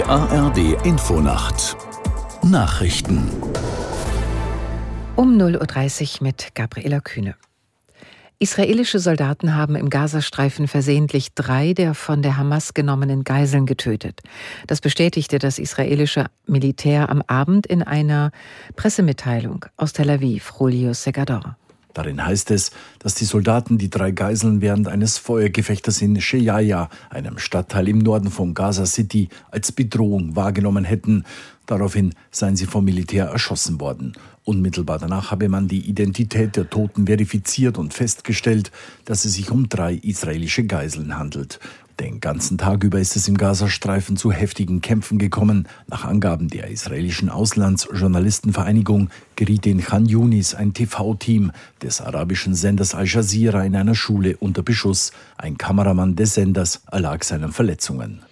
Die ARD Infonacht Nachrichten um 0.30 Uhr mit Gabriela Kühne. Israelische Soldaten haben im Gazastreifen versehentlich drei der von der Hamas genommenen Geiseln getötet. Das bestätigte das israelische Militär am Abend in einer Pressemitteilung aus Tel Aviv, Julio Segador. Darin heißt es, dass die Soldaten die drei Geiseln während eines Feuergefechtes in Sheyaya, einem Stadtteil im Norden von Gaza City, als Bedrohung wahrgenommen hätten. Daraufhin seien sie vom Militär erschossen worden. Unmittelbar danach habe man die Identität der Toten verifiziert und festgestellt, dass es sich um drei israelische Geiseln handelt. Den ganzen Tag über ist es im Gazastreifen zu heftigen Kämpfen gekommen. Nach Angaben der israelischen Auslandsjournalistenvereinigung geriet in Khan Yunis ein TV-Team des arabischen Senders Al Jazeera in einer Schule unter Beschuss. Ein Kameramann des Senders erlag seinen Verletzungen.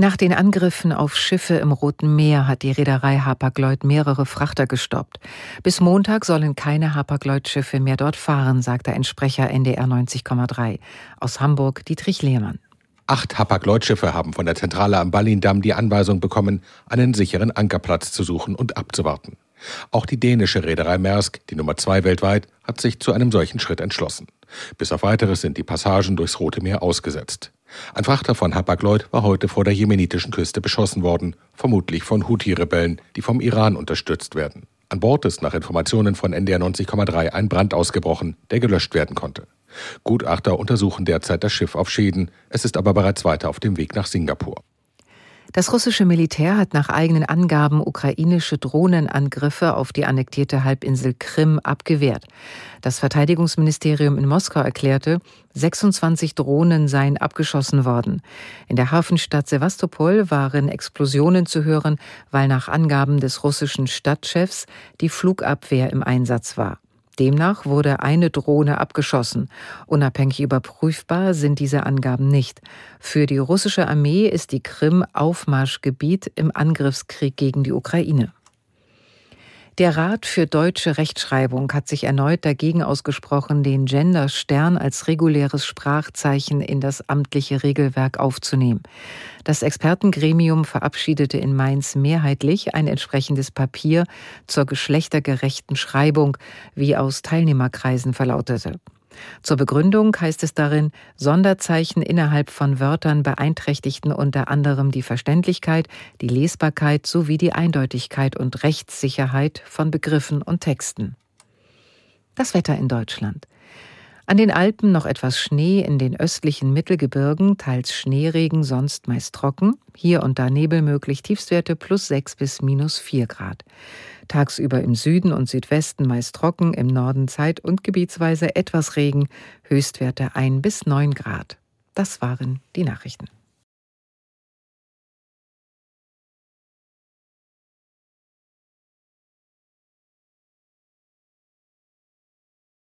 Nach den Angriffen auf Schiffe im Roten Meer hat die Reederei Hapag-Lloyd mehrere Frachter gestoppt. Bis Montag sollen keine Hapag-Lloyd-Schiffe mehr dort fahren, sagte ein Sprecher NDR 90,3. Aus Hamburg Dietrich Lehmann. Acht Hapag-Lloyd-Schiffe haben von der Zentrale am Ballindamm die Anweisung bekommen, einen sicheren Ankerplatz zu suchen und abzuwarten. Auch die dänische Reederei Maersk, die Nummer zwei weltweit, hat sich zu einem solchen Schritt entschlossen. Bis auf weiteres sind die Passagen durchs Rote Meer ausgesetzt. Ein Frachter von Hapag-Lloyd war heute vor der jemenitischen Küste beschossen worden, vermutlich von Houthi-Rebellen, die vom Iran unterstützt werden. An Bord ist nach Informationen von NDR 90,3 ein Brand ausgebrochen, der gelöscht werden konnte. Gutachter untersuchen derzeit das Schiff auf Schäden. Es ist aber bereits weiter auf dem Weg nach Singapur. Das russische Militär hat nach eigenen Angaben ukrainische Drohnenangriffe auf die annektierte Halbinsel Krim abgewehrt. Das Verteidigungsministerium in Moskau erklärte, 26 Drohnen seien abgeschossen worden. In der Hafenstadt Sevastopol waren Explosionen zu hören, weil nach Angaben des russischen Stadtchefs die Flugabwehr im Einsatz war. Demnach wurde eine Drohne abgeschossen. Unabhängig überprüfbar sind diese Angaben nicht. Für die russische Armee ist die Krim Aufmarschgebiet im Angriffskrieg gegen die Ukraine. Der Rat für deutsche Rechtschreibung hat sich erneut dagegen ausgesprochen, den Genderstern als reguläres Sprachzeichen in das amtliche Regelwerk aufzunehmen. Das Expertengremium verabschiedete in Mainz mehrheitlich ein entsprechendes Papier zur geschlechtergerechten Schreibung, wie aus Teilnehmerkreisen verlautete. Zur Begründung heißt es darin, Sonderzeichen innerhalb von Wörtern beeinträchtigten unter anderem die Verständlichkeit, die Lesbarkeit sowie die Eindeutigkeit und Rechtssicherheit von Begriffen und Texten. Das Wetter in Deutschland. An den Alpen noch etwas Schnee, in den östlichen Mittelgebirgen teils Schneeregen, sonst meist trocken, hier und da Nebel möglich, Tiefstwerte plus 6 bis minus 4 Grad. Tagsüber im Süden und Südwesten meist trocken, im Norden zeit- und gebietsweise etwas Regen, Höchstwerte 1 bis 9 Grad. Das waren die Nachrichten.